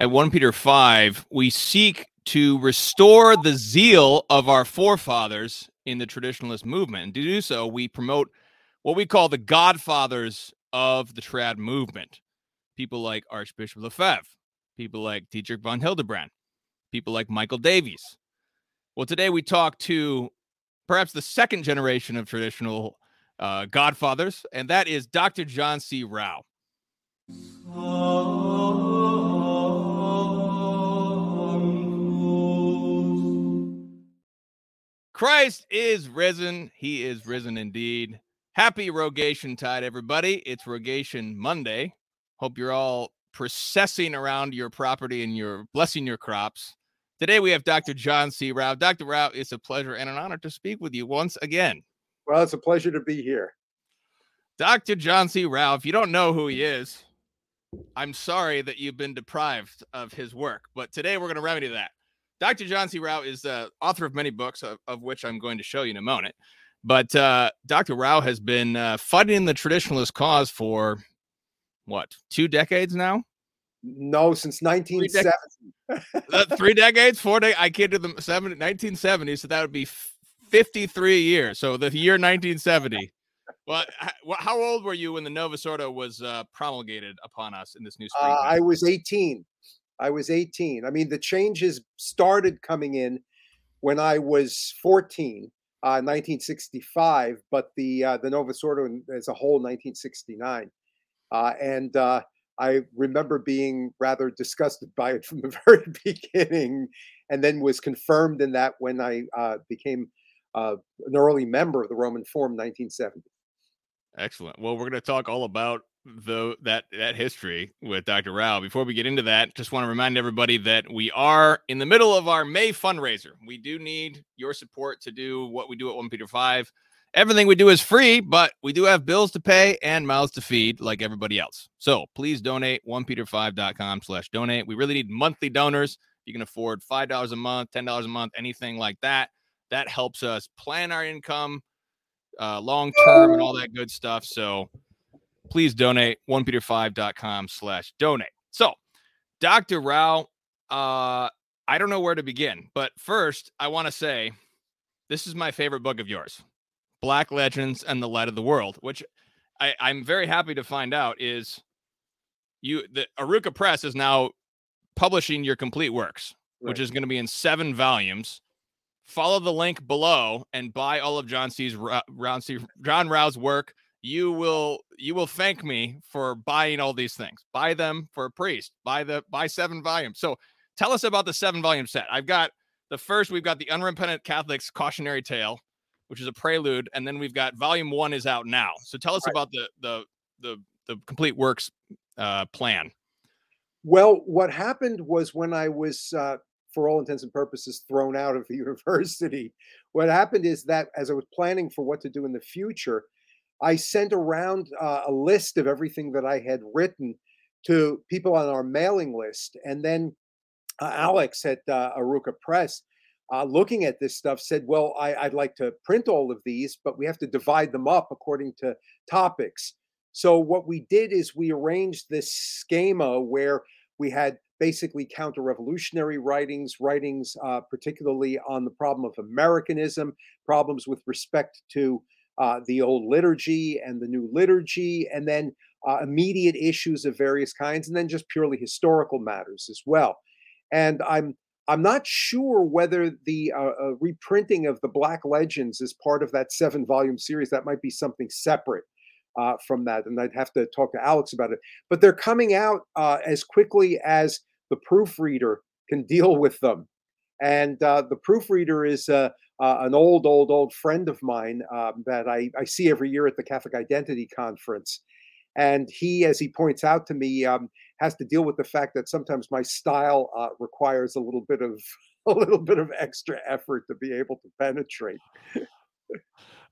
at 1 Peter 5, we seek to restore the zeal of our forefathers in the traditionalist movement. And to do so, we promote what we call the godfathers of the trad movement. People like Archbishop Lefebvre, people like Dietrich von Hildebrand, people like Michael Davies. Well, today we talk to perhaps the second generation of traditional uh, godfathers, and that is Dr. John C. Rao. Christ is risen. He is risen indeed. Happy Rogation Tide, everybody. It's Rogation Monday. Hope you're all processing around your property and you're blessing your crops. Today we have Dr. John C. Rao. Dr. Rao, it's a pleasure and an honor to speak with you once again. Well, it's a pleasure to be here. Dr. John C. Rao, if you don't know who he is, I'm sorry that you've been deprived of his work, but today we're going to remedy that. Dr. John C. Rao is the author of many books, of, of which I'm going to show you in a moment. But uh, Dr. Rao has been uh, fighting the traditionalist cause for what, two decades now? No, since 1970. Three, de- three decades, four decades. I can't do the seven, 1970, so that would be 53 years. So the year 1970. well, how old were you when the Novus Ordo was uh, promulgated upon us in this new spring? Uh, I was 18. I was 18. I mean, the changes started coming in when I was 14, uh, 1965, but the uh, the Novus Ordo as a whole, 1969. Uh, and uh, I remember being rather disgusted by it from the very beginning, and then was confirmed in that when I uh, became uh, an early member of the Roman Forum, 1970. Excellent. Well, we're going to talk all about the that that history with Dr. Rao. Before we get into that, just want to remind everybody that we are in the middle of our May fundraiser. We do need your support to do what we do at 1 Peter 5. Everything we do is free, but we do have bills to pay and mouths to feed like everybody else. So please donate 1peter5.com slash donate. We really need monthly donors. You can afford $5 a month, $10 a month, anything like that. That helps us plan our income uh, long term and all that good stuff. So please donate 1peter5.com slash donate. So, Dr. Rao, uh, I don't know where to begin, but first, I want to say this is my favorite book of yours, Black Legends and the Light of the World, which I, I'm very happy to find out is you the Arouca Press is now publishing your complete works, right. which is going to be in seven volumes. Follow the link below and buy all of John C's round C John Rao's work you will you will thank me for buying all these things. Buy them for a priest. Buy the buy seven volumes. So tell us about the seven volume set. I've got the first. We've got the Unrepentant Catholics Cautionary Tale, which is a prelude, and then we've got volume one is out now. So tell us right. about the the the the complete works uh, plan. Well, what happened was when I was, uh, for all intents and purposes, thrown out of the university. What happened is that as I was planning for what to do in the future, I sent around uh, a list of everything that I had written to people on our mailing list. And then uh, Alex at uh, Arouca Press, uh, looking at this stuff, said, Well, I, would like to print all of these, but we have to divide them up according to topics. So, what we did is we arranged this schema where we had basically counter revolutionary writings, writings uh, particularly on the problem of Americanism, problems with respect to uh, the old liturgy and the new liturgy, and then uh, immediate issues of various kinds, and then just purely historical matters as well. And I'm I'm not sure whether the uh, uh reprinting of the Black Legends is part of that seven volume series. That might be something separate. Uh, from that, and I'd have to talk to Alex about it. But they're coming out uh, as quickly as the proofreader can deal with them. And uh, the proofreader is uh, uh, an old, old, old friend of mine um, that I, I, see every year at the Catholic Identity Conference. And he, as he points out to me, um, has to deal with the fact that sometimes my style uh, requires a little bit of a little bit of extra effort to be able to penetrate.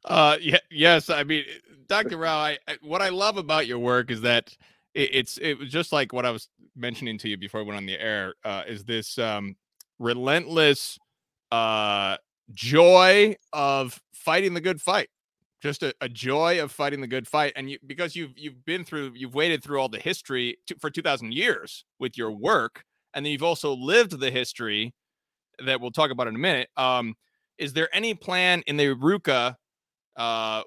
uh, yeah, yes. I mean, Dr. Rao, I, I, what I love about your work is that it, it's it was just like what I was mentioning to you before I went on the air. Uh, is this um, relentless uh joy of fighting the good fight just a, a, joy of fighting the good fight and you because you've you've been through you've waded through all the history to, for 2000 years with your work and then you've also lived the history that we'll talk about in a minute. Um, is there any plan in the Arouca? Uh,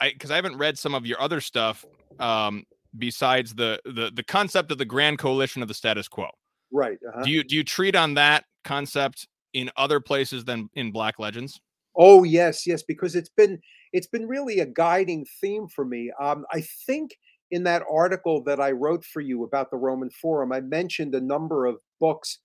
I because I haven't read some of your other stuff. Um, besides the the the concept of the grand coalition of the status quo. Right. Uh-huh. Do you do you treat on that concept in other places than in Black Legends? Oh yes, yes, because it's been it's been really a guiding theme for me. Um, I think in that article that I wrote for you about the Roman Forum, I mentioned a number of books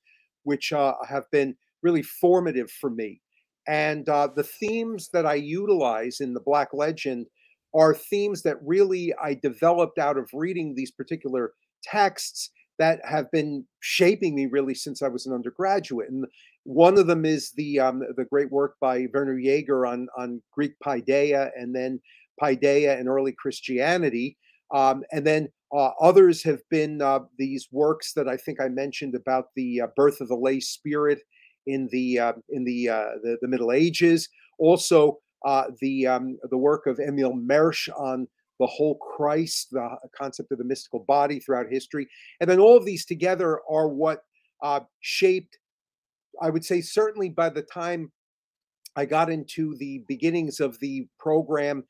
which uh, have been really formative for me. And uh, the themes that I utilize in the Black Legend are themes that really I developed out of reading these particular texts that have been shaping me really since I was an undergraduate. And one of them is the um, the great work by Werner Jaeger on on Greek paideia and then paideia and early Christianity. Um, and then uh, others have been uh, these works that I think I mentioned about the uh, birth of the lay spirit in the uh, in the, uh, the, the Middle Ages. Also, uh, the um, the work of Emil Mersch on the whole Christ, the concept of the mystical body throughout history, and then all of these together are what uh, shaped. I would say certainly by the time I got into the beginnings of the program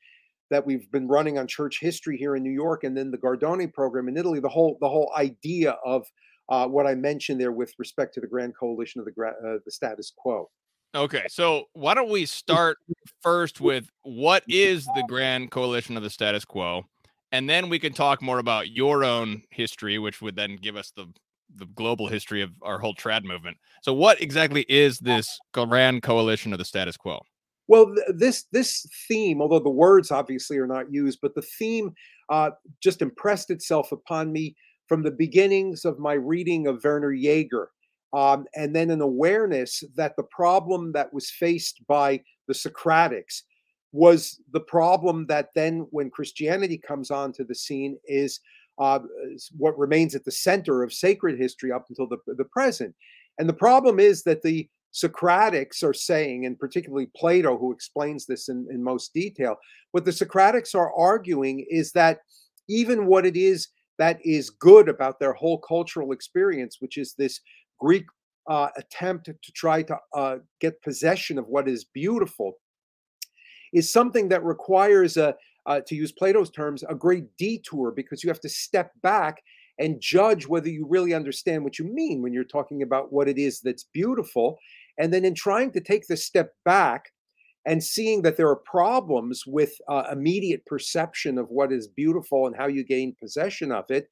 that we've been running on church history here in New York, and then the Gardone program in Italy, the whole the whole idea of uh, what I mentioned there with respect to the Grand Coalition of the uh, the status quo. Okay, so why don't we start first with what is the Grand Coalition of the Status Quo, and then we can talk more about your own history, which would then give us the the global history of our whole trad movement. So, what exactly is this Grand Coalition of the Status Quo? Well, th- this this theme, although the words obviously are not used, but the theme uh, just impressed itself upon me from the beginnings of my reading of Werner Jaeger um, and then an awareness that the problem that was faced by the Socratics was the problem that then, when Christianity comes onto the scene, is uh, what remains at the center of sacred history up until the, the present. And the problem is that the Socratics are saying, and particularly Plato, who explains this in, in most detail, what the Socratics are arguing is that even what it is that is good about their whole cultural experience, which is this Greek uh, attempt to try to uh, get possession of what is beautiful is something that requires a, uh, to use Plato's terms, a great detour because you have to step back and judge whether you really understand what you mean when you're talking about what it is that's beautiful. And then in trying to take the step back and seeing that there are problems with uh, immediate perception of what is beautiful and how you gain possession of it,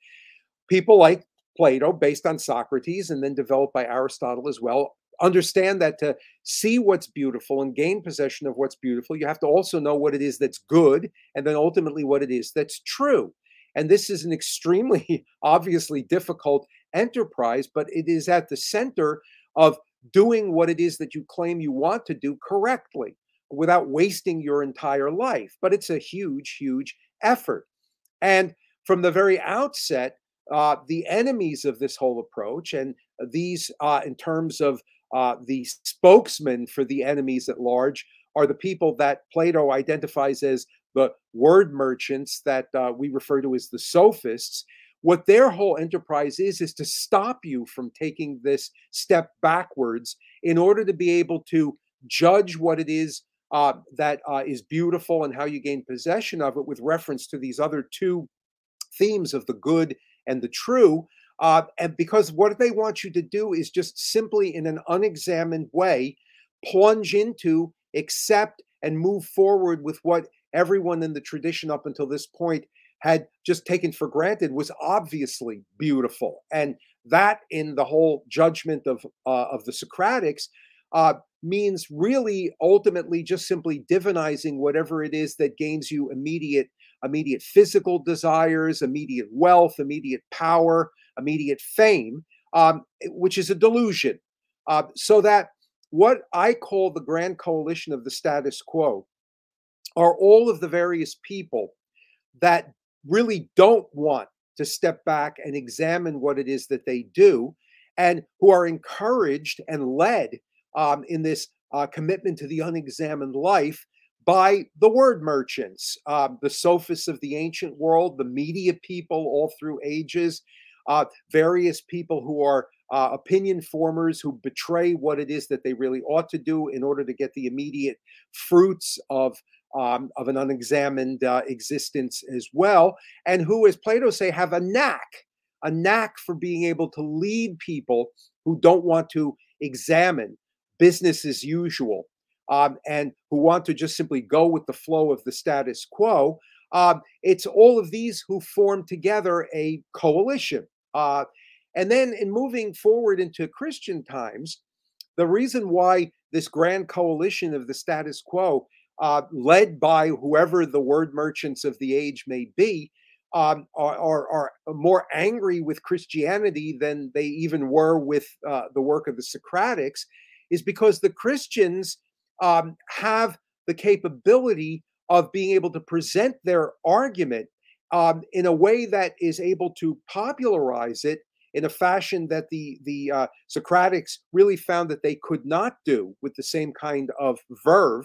people like Plato, based on Socrates, and then developed by Aristotle as well, understand that to see what's beautiful and gain possession of what's beautiful, you have to also know what it is that's good, and then ultimately what it is that's true. And this is an extremely, obviously difficult enterprise, but it is at the center of doing what it is that you claim you want to do correctly without wasting your entire life. But it's a huge, huge effort. And from the very outset, uh, the enemies of this whole approach, and these, uh, in terms of uh, the spokesmen for the enemies at large, are the people that Plato identifies as the word merchants that uh, we refer to as the sophists. What their whole enterprise is, is to stop you from taking this step backwards in order to be able to judge what it is uh, that uh, is beautiful and how you gain possession of it with reference to these other two themes of the good and the true. Uh, and because what they want you to do is just simply in an unexamined way plunge into, accept, and move forward with what everyone in the tradition up until this point had just taken for granted was obviously beautiful. And that, in the whole judgment of uh, of the Socratics, uh, means really ultimately just simply divinizing whatever it is that gains you immediate immediate physical desires, immediate wealth, immediate power, immediate fame, um, which is a delusion. Uh, so that what I call the grand coalition of the status quo are all of the various people that really don't want to step back and examine what it is that they do and who are encouraged and led um, in this uh, commitment to the unexamined life by the word merchants, um, the sophists of the ancient world, the media people all through ages, uh, various people who are uh, opinion formers who betray what it is that they really ought to do in order to get the immediate fruits of um, of an unexamined uh, existence as well, and who, as Plato say, have a knack, a knack for being able to lead people who don't want to examine business as usual, um, and who want to just simply go with the flow of the status quo. Uh, it's all of these who form together a coalition. Uh, and then in moving forward into Christian times, the reason why this grand coalition of the status quo, uh, led by whoever the word merchants of the age may be, um, are, are, are, more angry with Christianity than they even were with uh, the work of the Socratics, is because the Christians um, have the capability of being able to present their argument um, in a way that is able to popularize it in a fashion that the the uh, Socratics really found that they could not do with the same kind of verve.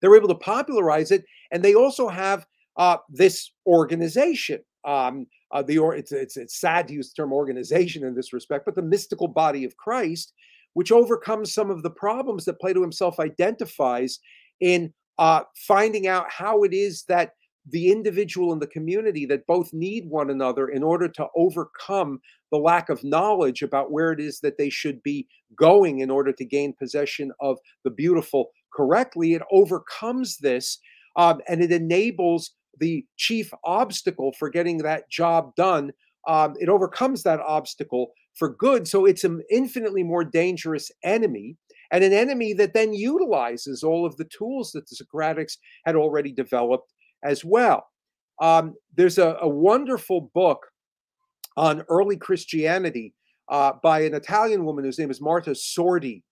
They're able to popularize it, and they also have uh, this organization. Um, uh, the or it's, it's it's sad to use the term organization in this respect, but the mystical body of Christ, which overcomes some of the problems that Plato himself identifies in uh, finding out how it is that the individual and the community that both need one another in order to overcome the lack of knowledge about where it is that they should be going in order to gain possession of the beautiful correctly. It overcomes this um, and it enables the chief obstacle for getting that job done. Um, it overcomes that obstacle for good. So it's an infinitely more dangerous enemy and an enemy that then utilizes all of the tools that the Socratics had already developed as well. Um, there's a, a, wonderful book on early Christianity uh, by an Italian woman whose name is Marta Sordi.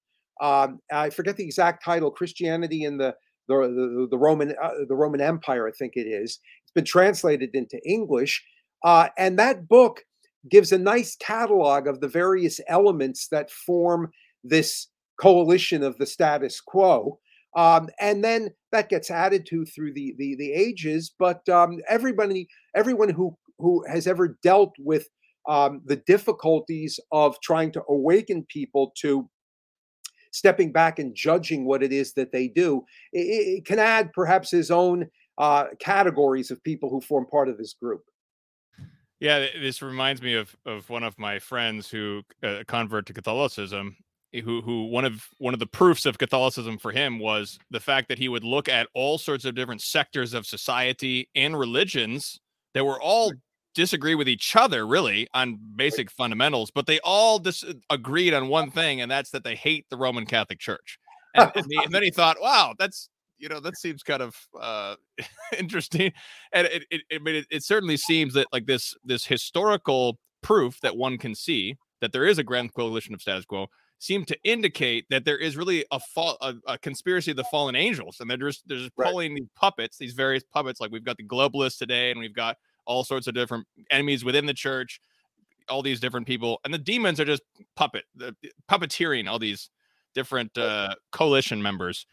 Um, I forget the exact title. Christianity in the the, the, the Roman uh, the Roman Empire, I think it is. It's been translated into English, uh, and that book gives a nice catalog of the various elements that form this coalition of the status quo. Um, and then that gets added to through the the, the ages. But um, everybody, everyone who who has ever dealt with um, the difficulties of trying to awaken people to stepping back and judging what it is that they do, it, it can add perhaps his own uh, categories of people who form part of this group. Yeah, this reminds me of of one of my friends who uh, convert to Catholicism, who who one of one of the proofs of Catholicism for him was the fact that he would look at all sorts of different sectors of society and religions that were all disagree with each other really on basic fundamentals, but they all dis- agreed on one thing, and that's that they hate the Roman Catholic Church. And, and, he, and then he thought, wow, that's you know that seems kind of uh, interesting, and it it, it, it it certainly seems that like this this historical proof that one can see that there is a grand coalition of status quo seem to indicate that there is really a fall a, a conspiracy of the fallen angels and they're just they're just right. pulling these puppets these various puppets like we've got the globalists today and we've got all sorts of different enemies within the church all these different people and the demons are just puppet the puppeteering all these different uh coalition members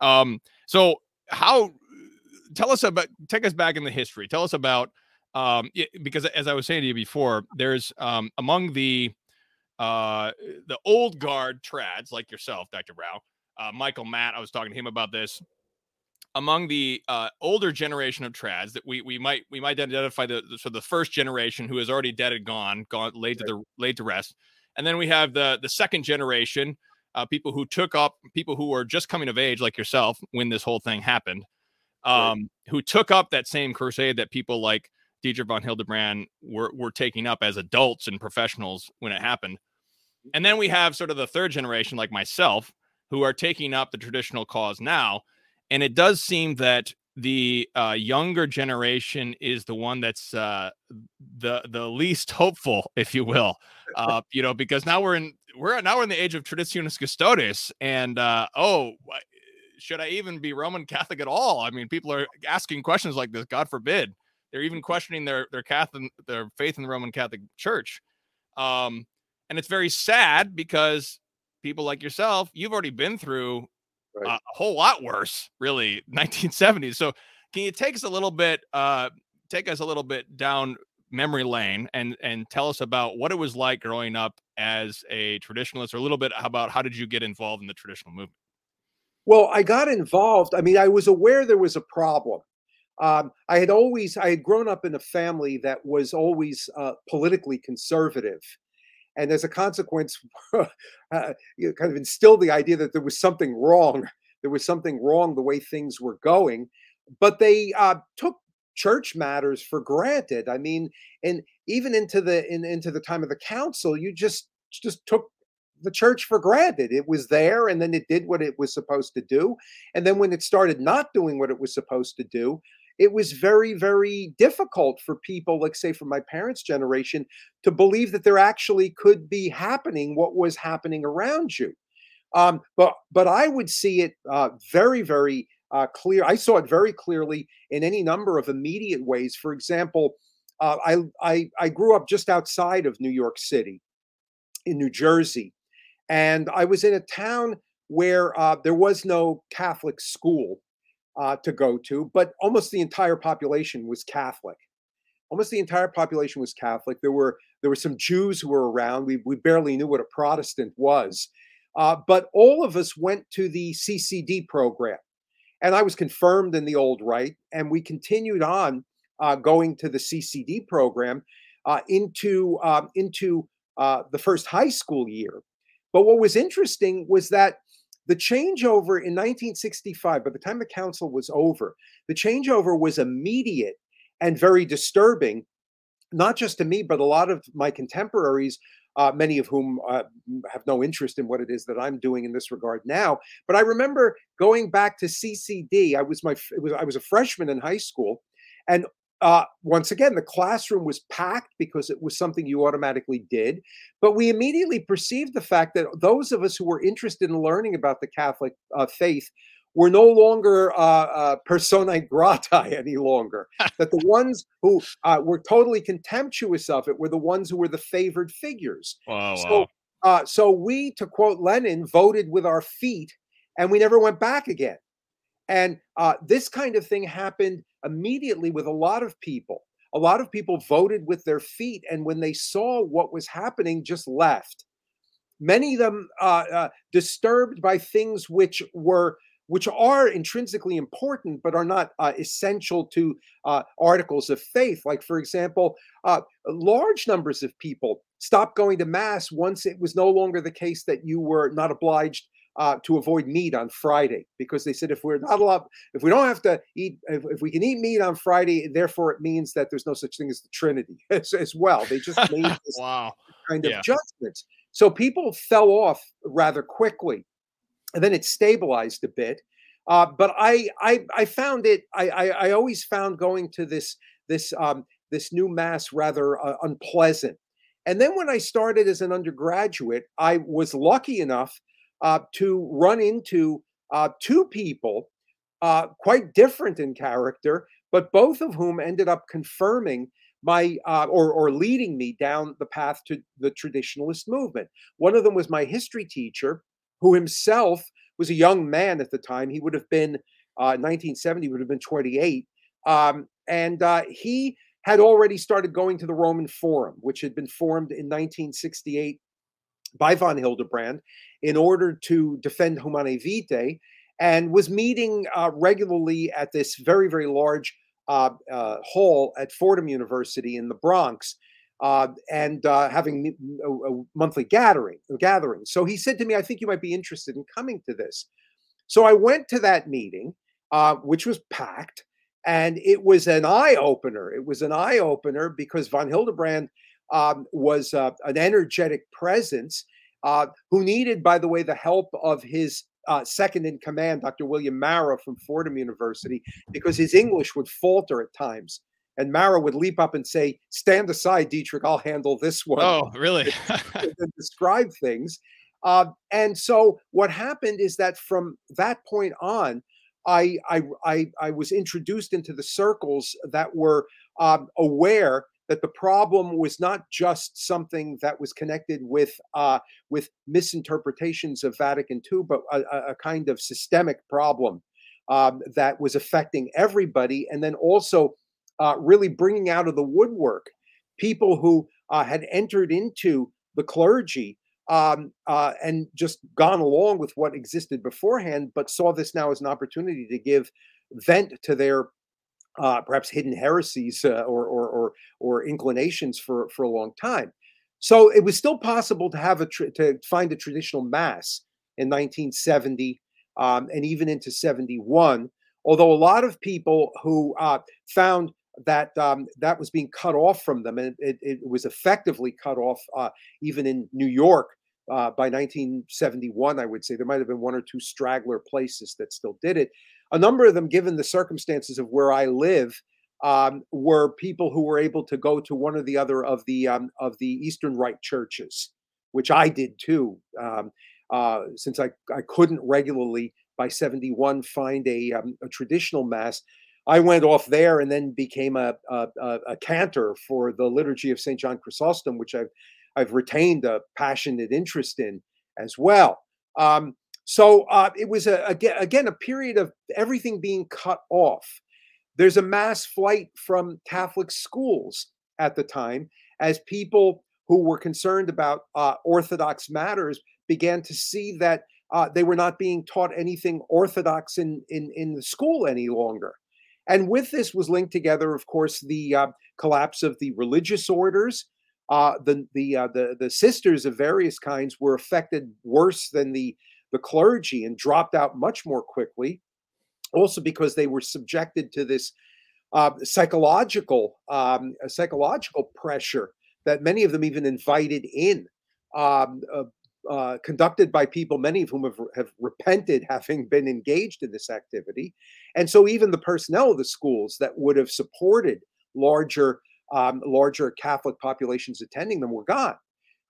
um so how tell us about take us back in the history tell us about um because as i was saying to you before there's um among the uh, the old guard trads like yourself, Dr. Rao, uh, Michael Matt, I was talking to him about this. Among the uh, older generation of trads that we we might we might identify the so the first generation who is already dead and gone, gone laid to the laid to rest, and then we have the the second generation, uh, people who took up people who were just coming of age like yourself when this whole thing happened, um, right. who took up that same crusade that people like Dietrich von Hildebrand were were taking up as adults and professionals when it happened. And then we have sort of the third generation, like myself, who are taking up the traditional cause now. And it does seem that the uh, younger generation is the one that's uh, the the least hopeful, if you will, uh, you know, because now we're in we're now we're in the age of traditionis custodes, and uh, oh, should I even be Roman Catholic at all? I mean, people are asking questions like this. God forbid. They're even questioning their their Catholic their faith in the Roman Catholic Church. Um, and it's very sad because people like yourself, you've already been through right. a whole lot worse, really, 1970s. So can you take us a little bit, uh, take us a little bit down memory lane and and tell us about what it was like growing up as a traditionalist, or a little bit about how did you get involved in the traditional movement? Well, I got involved. I mean, I was aware there was a problem. Um, I had always, I had grown up in a family that was always uh, politically conservative. And as a consequence, uh, you kind of instilled the idea that there was something wrong. There was something wrong the way things were going. But they uh, took church matters for granted. I mean, and even into the in, into the time of the council, you just just took the church for granted. It was there and then it did what it was supposed to do. And then when it started not doing what it was supposed to do, it was very, very difficult for people, like say from my parents' generation, to believe that there actually could be happening what was happening around you. Um, but but I would see it uh, very, very uh, clear. I saw it very clearly in any number of immediate ways. For example, uh, I, I I grew up just outside of New York City, in New Jersey, and I was in a town where uh, there was no Catholic school uh, to go to, but almost the entire population was Catholic. Almost the entire population was Catholic. There were there were some Jews who were around. We we barely knew what a Protestant was, uh, but all of us went to the CCD program, and I was confirmed in the old rite, and we continued on uh, going to the CCD program uh, into um, into uh, the first high school year. But what was interesting was that the changeover in 1965, by the time the council was over, the changeover was immediate and very disturbing, not just to me, but a lot of my contemporaries, uh, many of whom uh, have no interest in what it is that I'm doing in this regard now. But I remember going back to CCD. I was my was, I was a freshman in high school, and uh, once again, the classroom was packed because it was something you automatically did. But we immediately perceived the fact that those of us who were interested in learning about the Catholic uh, faith were no longer uh, uh, personae grati any longer. that the ones who uh, were totally contemptuous of it were the ones who were the favored figures. Wow, so, wow. Uh, so we, to quote Lenin, voted with our feet, and we never went back again. And uh, this kind of thing happened immediately with a lot of people. A lot of people voted with their feet, and when they saw what was happening, just left. Many of them uh, uh, disturbed by things which were which are intrinsically important but are not uh, essential to uh, articles of faith. Like, for example, uh, large numbers of people stopped going to mass once it was no longer the case that you were not obliged uh, to avoid meat on Friday because they said if we're not allowed, if we don't have to eat, if, if, we can eat meat on Friday, therefore it means that there's no such thing as the Trinity as, as well. They just made this wow. kind of yeah. judgments. So people fell off rather quickly, and then it stabilized a bit. Uh, but I, I, I found it. I, I, I, always found going to this this um, this new mass rather uh, unpleasant. And then when I started as an undergraduate, I was lucky enough uh, to run into uh, two people uh, quite different in character, but both of whom ended up confirming my uh, or or leading me down the path to the traditionalist movement. One of them was my history teacher, who himself was a young man at the time. He would have been 1970, uh, would have been 28, um, and uh, he had already started going to the Roman Forum, which had been formed in 1968 by von Hildebrand in order to defend Humanae Vitae, and was meeting uh, regularly at this very, very large uh, uh, hall at Fordham University in the Bronx. Uh, and uh, having a, a, monthly gathering, gathering. So he said to me, "I think you might be interested in coming to this." So I went to that meeting, uh, which was packed, and it was an eye opener. It was an eye opener because von Hildebrand um, was uh, an energetic presence uh, who needed, by the way, the help of his uh, second in command, Dr. William Marra from Fordham University, because his English would falter at times. And Marra would leap up and say, Stand aside, Dietrich, I'll handle this one. Oh, really? and describe things. Uh, and so what happened is that from that point on, I, I, I, I was introduced into the circles that were um, aware that the problem was not just something that was connected with uh, with misinterpretations of Vatican II, but a, a kind of systemic problem um, that was affecting everybody, and then also uh, really bringing out of the woodwork people who uh, had entered into the clergy um, uh, and just gone along with what existed beforehand, but saw this now as an opportunity to give vent to their uh, perhaps hidden heresies uh, or, or, or or inclinations for for a long time. So it was still possible to have a to find a traditional mass in 1970 um, and even into 71. Although a lot of people who uh, found that um, that was being cut off from them, and it, it was effectively cut off uh, even in New York uh, by 1971. I would say there might have been one or two straggler places that still did it. A number of them, given the circumstances of where I live, um, were people who were able to go to one or the other of the um, of the Eastern Rite churches, which I did too. Um, uh, since I, I couldn't regularly by 71 find a, um, a traditional mass, I went off there and then became a, a, a cantor for the liturgy of St. John Chrysostom, which I've, I've retained a passionate interest in as well. Um, so uh, it was a, again, a period of everything being cut off. There's a mass flight from Catholic schools at the time as people who were concerned about uh, Orthodox matters began to see that uh, they were not being taught anything Orthodox in, in, in the school any longer. And with this was linked together, of course, the uh, collapse of the religious orders. Uh, the the, uh, the the sisters of various kinds were affected worse than the the clergy and dropped out much more quickly. Also, because they were subjected to this uh, psychological um, psychological pressure that many of them even invited in um, uh, uh, conducted by people, many of whom have, have repented having been engaged in this activity. And so even the personnel of the schools that would have supported larger um, larger Catholic populations attending them were gone.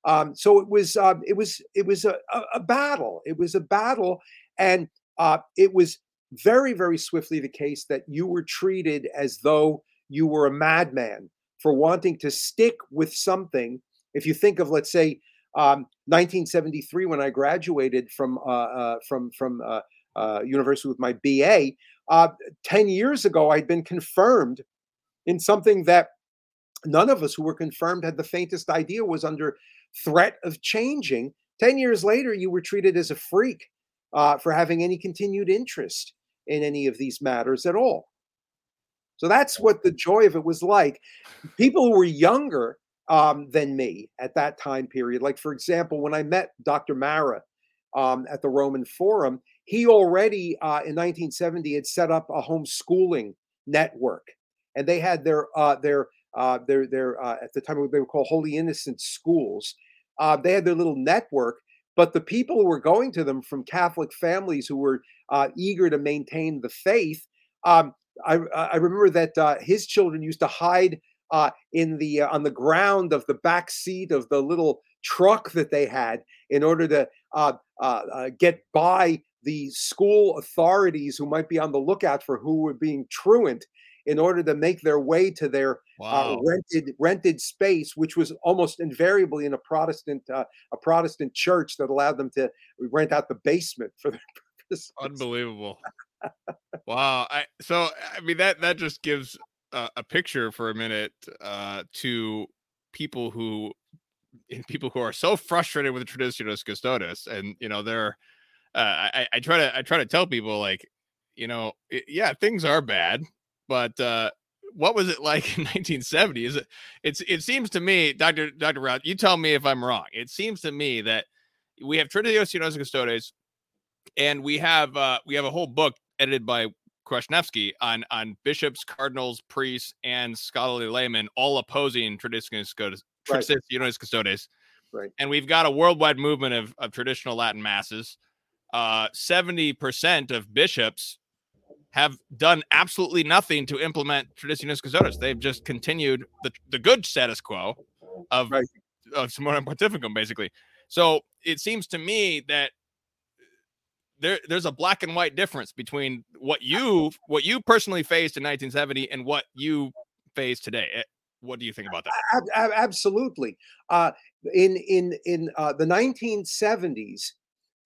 Um, so it was um, it was it was a, a, battle. It was a battle, and uh, it was very very swiftly the case that you were treated as though you were a madman for wanting to stick with something. If you think of, let's say, um, 1973, when I graduated from uh, uh, from from uh, uh university with my BA, uh, 10 years ago I'd been confirmed in something that none of us who were confirmed had the faintest idea was under threat of changing. 10 years later, you were treated as a freak uh, for having any continued interest in any of these matters at all. So that's what the joy of it was like. People who were younger um, than me at that time period. Like, for example, when I met Dr. Marra um, at the Roman Forum, he already uh, in 1970 had set up a homeschooling network, and they had their uh, their uh, their their uh, at the time they were called Holy Innocent schools. Uh, they had their little network, but the people who were going to them from Catholic families who were uh, eager to maintain the faith. Um, I, I remember that his children used to hide uh, in the uh, on the ground of the back seat of the little truck that they had in order to uh, uh, uh get by the school authorities who might be on the lookout for who were being truant in order to make their way to their uh, wow. rented rented space, which was almost invariably in a Protestant a Protestant church that allowed them to rent out the basement for their purposes. Unbelievable. wow. I, so I mean that that just gives uh, a picture for a minute uh, to people who people who are so frustrated with the traditionis custodes and you know they're uh, I, I try to i try to tell people like you know it, yeah things are bad but uh what was it like in 1970 is it it's it seems to me dr dr Rao, you tell me if i'm wrong. It seems to me that we have traditionis custodes and we have uh we have a whole book edited by Kwasniewski on on bishops, cardinals, priests, and scholarly laymen all opposing traditionis right. custodes. Right. And we've got a worldwide movement of, of traditional Latin masses. Uh, 70% of bishops have done absolutely nothing to implement traditionis custodes. They've just continued the, the good status quo of, right. of Summorum Pontificum, basically. So it seems to me that there there's a black and white difference between what you what you personally faced in 1970 and what you face today. Eh, what do you think about that? Absolutely. Uh, in in in uh, the 1970s,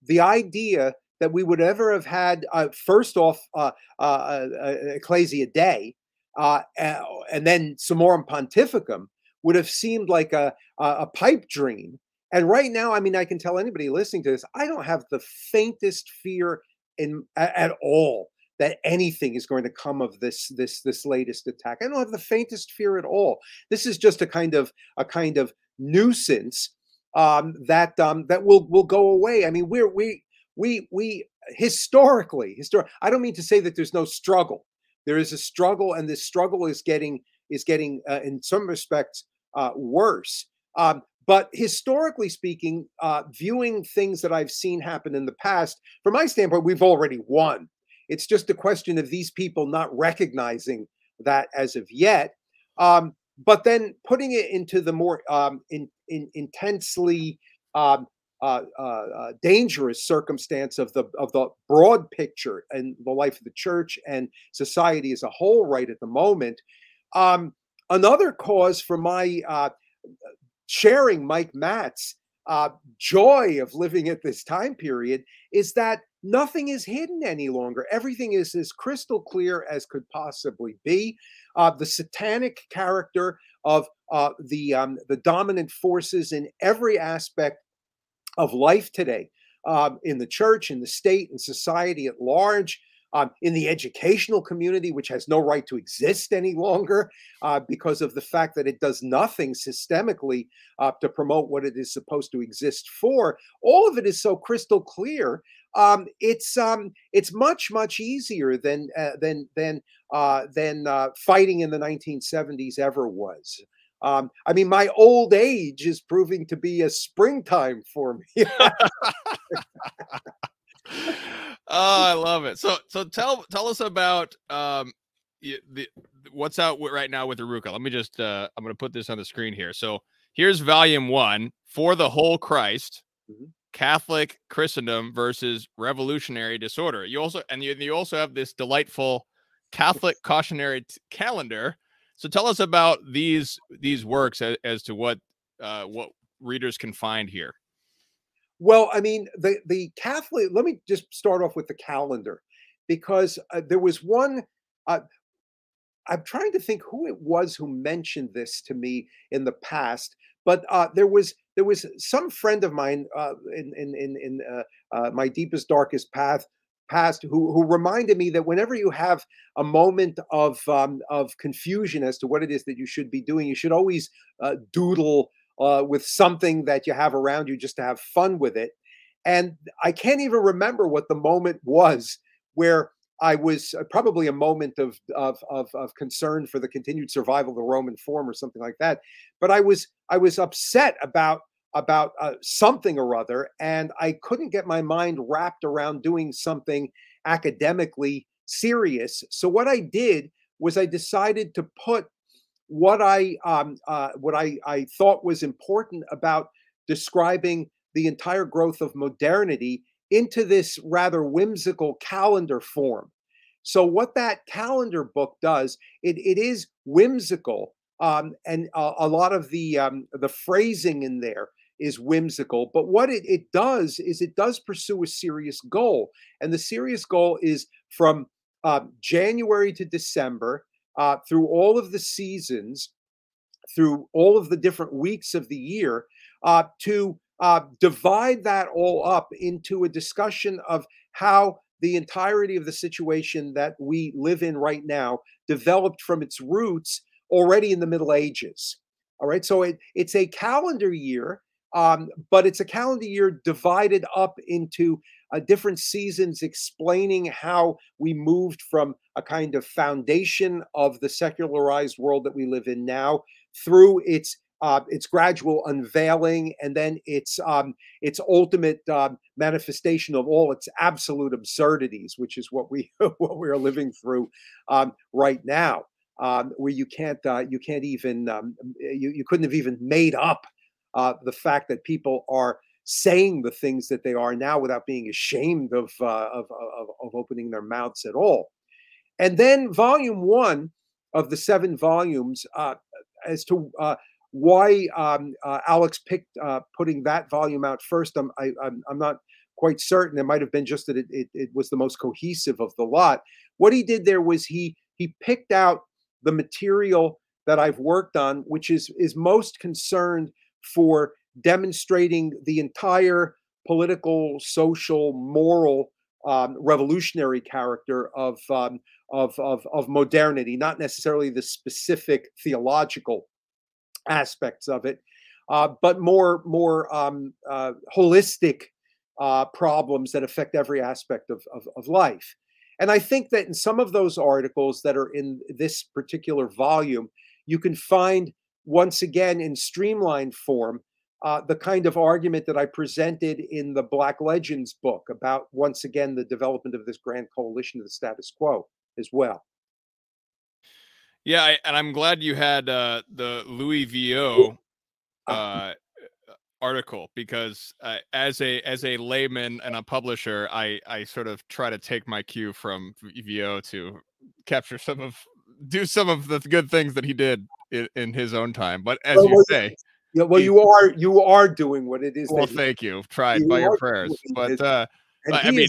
the idea that we would ever have had uh, first off uh, uh, uh, Ecclesia Dei, and then Summorum Pontificum would have seemed like a, a pipe dream. And right now, I mean, I can tell anybody listening to this, I don't have the faintest fear in at, at all that anything is going to come of this this this latest attack. I don't have the faintest fear at all. This is just a kind of a kind of nuisance um, that um, that will will go away. I mean, we're we we we historically historic. I don't mean to say that there's no struggle. There is a struggle, and this struggle is getting is getting uh, in some respects uh, worse. Um, but historically speaking, uh, viewing things that I've seen happen in the past, from my standpoint, we've already won. It's just a question of these people not recognizing that as of yet. Um, but then putting it into the more um, in, in intensely um, uh, uh, uh, dangerous circumstance of the of the broad picture and the life of the church and society as a whole right at the moment. Um, another cause for my uh, sharing Mike Matt's uh, joy of living at this time period is that nothing is hidden any longer. Everything is as crystal clear as could possibly be. Uh, the satanic character of uh, the um, the dominant forces in every aspect of life today, um, in the church, in the state, in society at large, um, in the educational community, which has no right to exist any longer uh, because of the fact that it does nothing systemically uh, to promote what it is supposed to exist for. All of it is so crystal clear. Um, it's um, it's much much easier than uh, than than uh, than uh, fighting in the 1970s ever was. Um, I mean, my old age is proving to be a springtime for me. oh, I love it. So, so tell tell us about um, the what's out right now with Arouca. Let me just uh, I'm going to put this on the screen here. So here's volume one for the whole Christ. Mm-hmm. Catholic Christendom versus revolutionary disorder. You also and you, you also have this delightful Catholic cautionary t- calendar. So tell us about these these works as, as to what uh, what readers can find here. Well, I mean, the the Catholic. Let me just start off with the calendar, because uh, there was one. Uh, I'm trying to think who it was who mentioned this to me in the past, but uh, there was there was some friend of mine uh, in in in, in uh, uh, my deepest darkest path past who who reminded me that whenever you have a moment of um, of confusion as to what it is that you should be doing, you should always doodle uh, with something that you have around you just to have fun with it. And I can't even remember what the moment was where I was uh, probably a moment of, of, of of concern for the continued survival of the Roman Forum or something like that. But I was I was upset about about uh, something or other, and I couldn't get my mind wrapped around doing something academically serious. So what I did was I decided to put what I um, uh, what I, I thought was important about describing the entire growth of modernity into this rather whimsical calendar form. So what that calendar book does, it, it is whimsical, um, and a, a, lot of the um, the phrasing in there is whimsical. But what it, it does is it does pursue a serious goal, and the serious goal is from uh, January to December uh, through all of the seasons, through all of the different weeks of the year, uh, to uh, divide that all up into a discussion of how the entirety of the situation that we live in right now developed from its roots already in the Middle Ages. All right, so it, it's a calendar year, um, but it's a calendar year divided up into uh, different seasons explaining how we moved from a kind of foundation of the secularized world that we live in now through its uh, its gradual unveiling and then its um, its ultimate uh, manifestation of all its absolute absurdities, which is what we what we are living through um, right now, um, where you can't uh, you can't even um, you you couldn't have even made up uh, the fact that people are saying the things that they are now without being ashamed of, uh, of, of, of, opening their mouths at all. And then volume one of the seven volumes uh, as to uh, why um, uh, Alex picked uh, putting that volume out first, I'm, I, am i am not quite certain. It might have been just that it, it, it was the most cohesive of the lot. What he did there was he he picked out the material that I've worked on, which is is most concerned for demonstrating the entire political, social, moral, um, revolutionary character of, um, of, of of modernity, not necessarily the specific theological aspects of it, uh, but more more um, uh, holistic uh, problems that affect every aspect of, of, of life. And I think that in some of those articles that are in this particular volume, you can find once again in streamlined form uh, the kind of argument that I presented in the Black Legends book about once again the development of this grand coalition of the status quo as well. Yeah, I, and I'm glad you had uh, the Louis Veuillot uh, article because uh, as a as a layman and a publisher, I I sort of try to take my cue from Veuillot to capture some of do some of the good things that he did in, in his own time. But as well, you say, yeah, well, you are you are doing what it is. Well, thank you. Tried you by your prayers, but uh, I mean,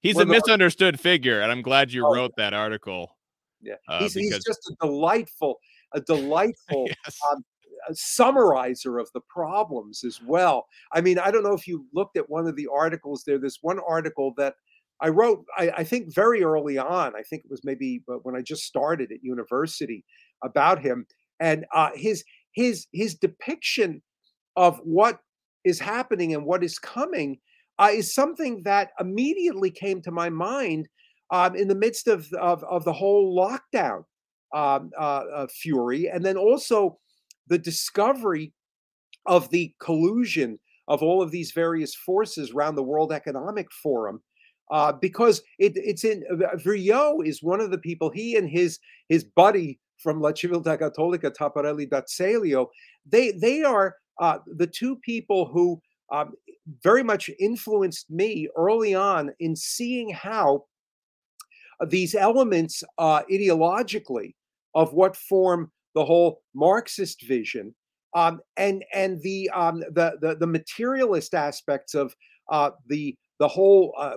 he's a misunderstood figure, and I'm glad you oh, wrote that article. Yeah, uh, he's, because... he's just a delightful, a delightful yes. um, a summarizer of the problems as well. I mean, I don't know if you looked at one of the articles there. This one article that I wrote, I, I, think very early on. I think it was maybe when I just started at university about him and uh, his his his depiction of what is happening and what is coming uh, is something that immediately came to my mind um, in the midst of, of, of the whole lockdown um, uh, uh, fury, and then also the discovery of the collusion of all of these various forces around the World Economic Forum. Uh, because it, it's in uh, Veuillot is one of the people. He and his his buddy from La Civiltà Cattolica, Taparelli d'Azeglio, they they are uh, the two people who um, very much influenced me early on in seeing how these elements uh, ideologically of what form the whole Marxist vision, um, and and the, um, the, the the materialist aspects of uh, the the whole uh,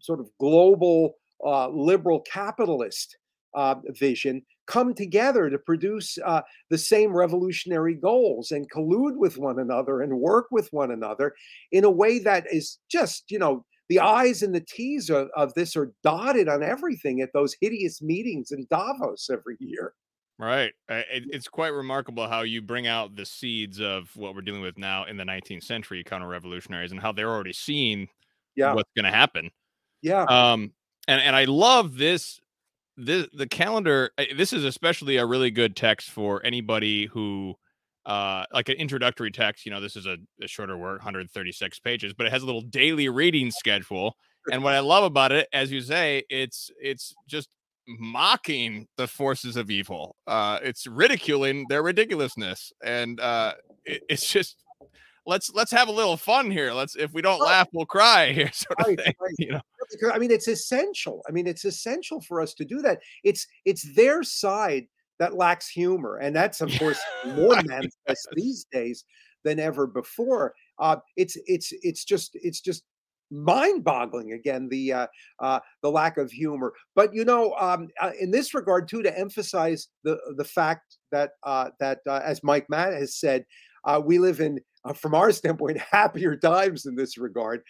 sort of global uh, liberal capitalist uh, vision come together to produce uh, the same revolutionary goals and collude with one another and work with one another in a way that is just you know the I's and the T's of, of this are dotted on everything at those hideous meetings in Davos every year. Right. It's quite remarkable how you bring out the seeds of what we're dealing with now in the 19th century counter revolutionaries and how they're already seeing yeah. what's going to happen. Yeah. Um, and, and I love this, this, the calendar. This is especially a really good text for anybody who, uh, like an introductory text. You know, this is a, a shorter work, 136 pages, but it has a little daily reading schedule. And what I love about it, as you say, it's it's just mocking the forces of evil. Uh, it's ridiculing their ridiculousness, and uh, it, it's just let's let's have a little fun here. Let's if we don't right. laugh, we'll cry here. Sort of right, thing, right. You know. I mean, it's essential. I mean, it's essential for us to do that. It's it's their side that lacks humor, and that's of course more manifest these days than ever before. Uh, it's it's it's just it's just mind-boggling again the uh, uh, the lack of humor but you know um, uh, in this regard too to emphasize the the fact that uh, that uh, as mike matt has said uh, we live in from our standpoint happier times in this regard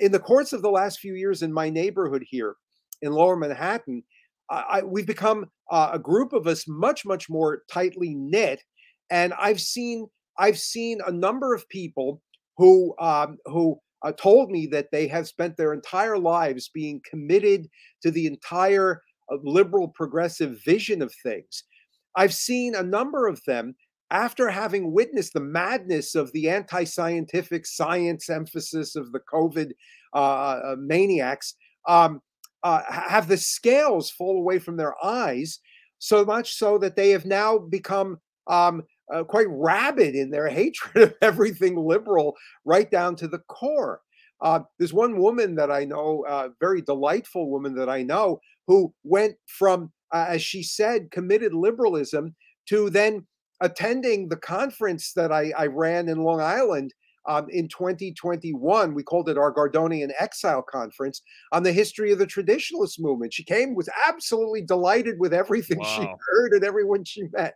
in the course of the last few years in my neighborhood here in lower manhattan I, we've become a group of us much much more tightly knit and i've seen i've seen a number of people who um, who uh, told me that they have spent their entire lives being committed to the entire uh, liberal progressive vision of things. I've seen a number of them after having witnessed the madness of the anti scientific science emphasis of the COVID uh, uh, maniacs, um, uh, have the scales fall away from their eyes, so much so that they have now become um, uh, quite rabid in their hatred of everything liberal, right down to the core. Uh, there's one woman that I know, a uh, very delightful woman that I know, who went from, as she said, committed liberalism to then attending the conference that I, I ran in Long Island um, in 2021. We called it our Gardonian Exile Conference on the history of the traditionalist movement. She came, was absolutely delighted with everything wow. she heard and everyone she met.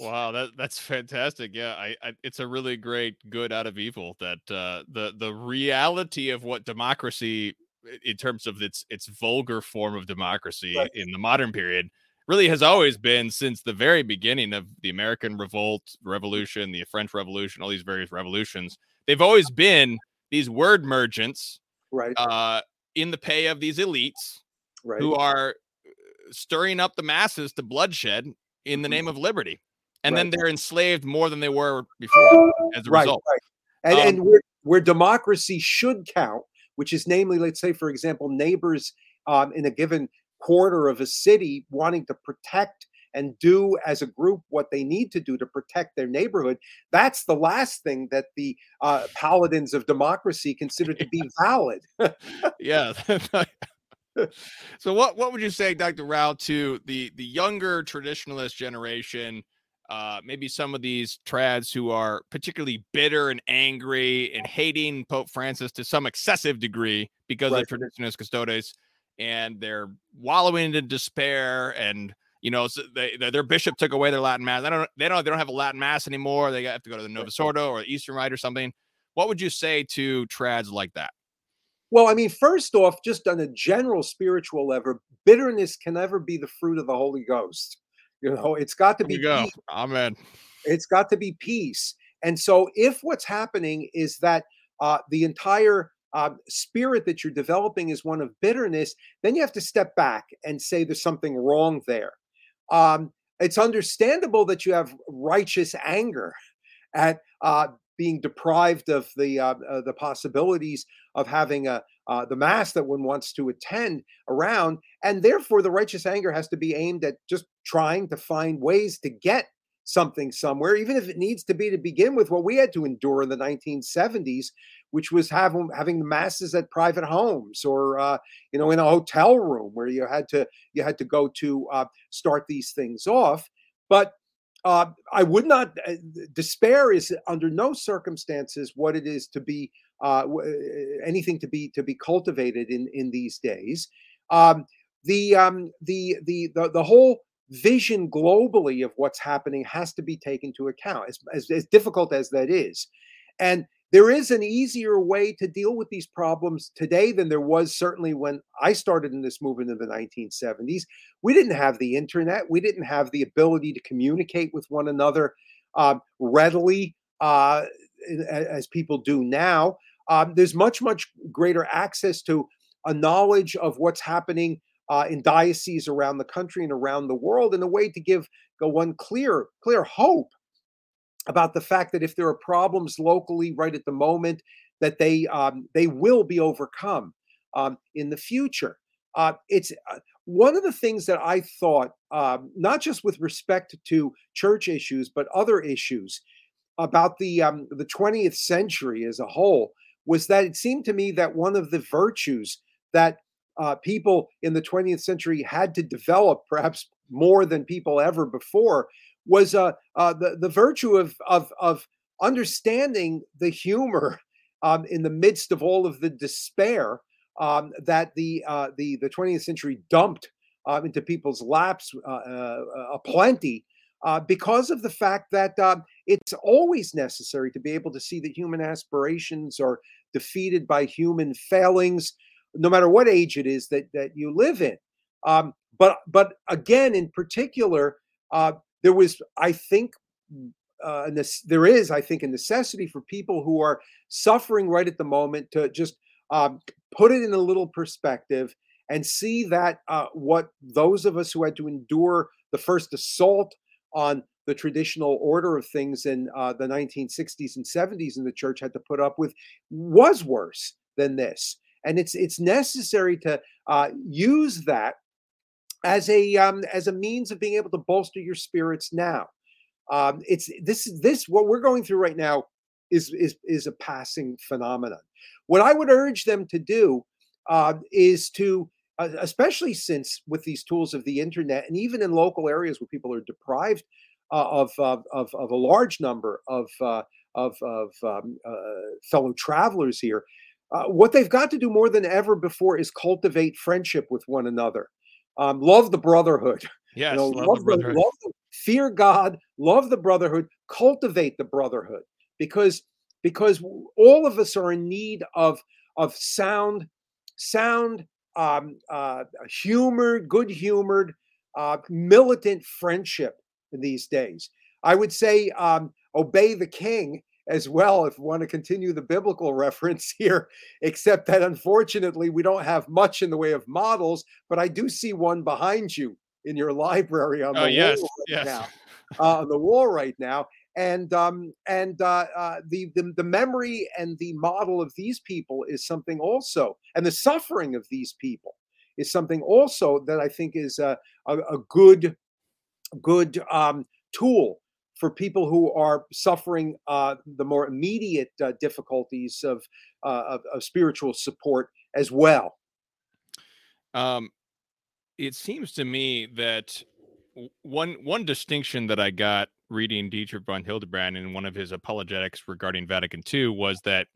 Wow, that that's fantastic. Yeah, I, I, it's a really great good out of evil that uh, the the reality of what democracy in terms of its its vulgar form of democracy right. in the modern period really has always been since the very beginning of the American revolt, revolution, the French revolution, all these various revolutions. They've always been these word merchants right uh, in the pay of these elites right. who are uh, stirring up the masses to bloodshed in the mm-hmm. name of liberty and right. then they're enslaved more than they were before as a right, result. Right. And, um, and where, where, democracy should count, which is namely, let's say, for example, neighbors um, in a given quarter of a city wanting to protect and do as a group what they need to do to protect their neighborhood. That's the last thing that the uh, paladins of democracy consider to be valid. yeah. so what what would you say, Dr. Rao, to the the younger traditionalist generation uh, maybe some of these trads who are particularly bitter and angry and hating Pope Francis to some excessive degree because right. of Traditionis custodes, and they're wallowing in despair and you know so they, their bishop took away their Latin mass. They don't they don't they don't have a Latin mass anymore. They have to go to the Novus Ordo or the Eastern Rite or something. What would you say to trads like that? Well, I mean, first off, just on a general spiritual level, bitterness can never be the fruit of the Holy Ghost. You know, it's got to be go. Peace. Amen. It's got to be peace. And so, if what's happening is that uh, the entire uh, spirit that you're developing is one of bitterness, then you have to step back and say there's something wrong there. Um, it's understandable that you have righteous anger at uh, being deprived of the uh, uh, the possibilities of having a uh, the mass that one wants to attend around, and therefore the righteous anger has to be aimed at just trying to find ways to get something somewhere, even if it needs to be to begin with what we had to endure in the 1970s, which was having having the masses at private homes or uh, you know in a hotel room where you had to you had to go to uh, start these things off. But uh, I would not. Uh, despair is under no circumstances what it is to be uh, uh, anything to be to be cultivated in in these days. Um, the, um, the the the the whole vision globally of what's happening has to be taken into account, as, as, as difficult as that is, and there is an easier way to deal with these problems today than there was certainly when I started in this movement in the 1970s. We didn't have the internet, we didn't have the ability to communicate with one another um, readily uh, as people do now. Um, there's much, much greater access to a knowledge of what's happening uh, in dioceses around the country and around the world in a way to give one clear, clear hope about the fact that if there are problems locally right at the moment, that they um, they will be overcome um, in the future. Uh, it's uh, one of the things that I thought, um, not just with respect to church issues, but other issues about the um, the 20th century as a whole, was that it seemed to me that one of the virtues that uh, people in the 20th century had to develop, perhaps more than people ever before, was uh, uh, the the virtue of of of understanding the humor um, in the midst of all of the despair um, that the uh, the the 20th century dumped uh, into people's laps uh, uh, aplenty. Uh, because of the fact that um, it's always necessary to be able to see that human aspirations are defeated by human failings, no matter what age it is that that you live in. Um, but but again, in particular, uh, there was, I think, uh, there is, I think, a necessity for people who are suffering right at the moment to just um, put it in a little perspective and see that uh, what those of us who had to endure the first assault on the traditional order of things in uh, the 1960s and 70s in the church had to put up with was worse than this. And it's it's necessary to uh, use that as a um, as a means of being able to bolster your spirits now. Um, it's this this what we're going through right now is is is a passing phenomenon. What I would urge them to do uh, is to, uh, especially since with these tools of the internet, and even in local areas where people are deprived uh, of, of, of a large number of uh, of, of um, uh, fellow travelers here, uh, what they've got to do more than ever before is cultivate friendship with one another. Um, love the brotherhood. Yes, you know, love, love, the brotherhood. The, love, the, fear God, love the brotherhood, cultivate the brotherhood, because because all of us are in need of of sound, sound, um, uh, humor, good humored, uh, militant friendship in these days. I would say um, obey the king as well if we want to continue the biblical reference here, except that unfortunately we don't have much in the way of models, but I do see one behind you in your library on oh, the yes, wall yes. right now. Uh, on the wall right now. And um, and uh, uh, the, the the memory and the model of these people is something also, and the suffering of these people is something also that I think is a, a, a good good um, tool for people who are suffering uh, the more immediate uh, difficulties of, uh, of, of spiritual support as well. Um, it seems to me that one one distinction that I got reading Dietrich von Hildebrand in one of his apologetics regarding Vatican II was that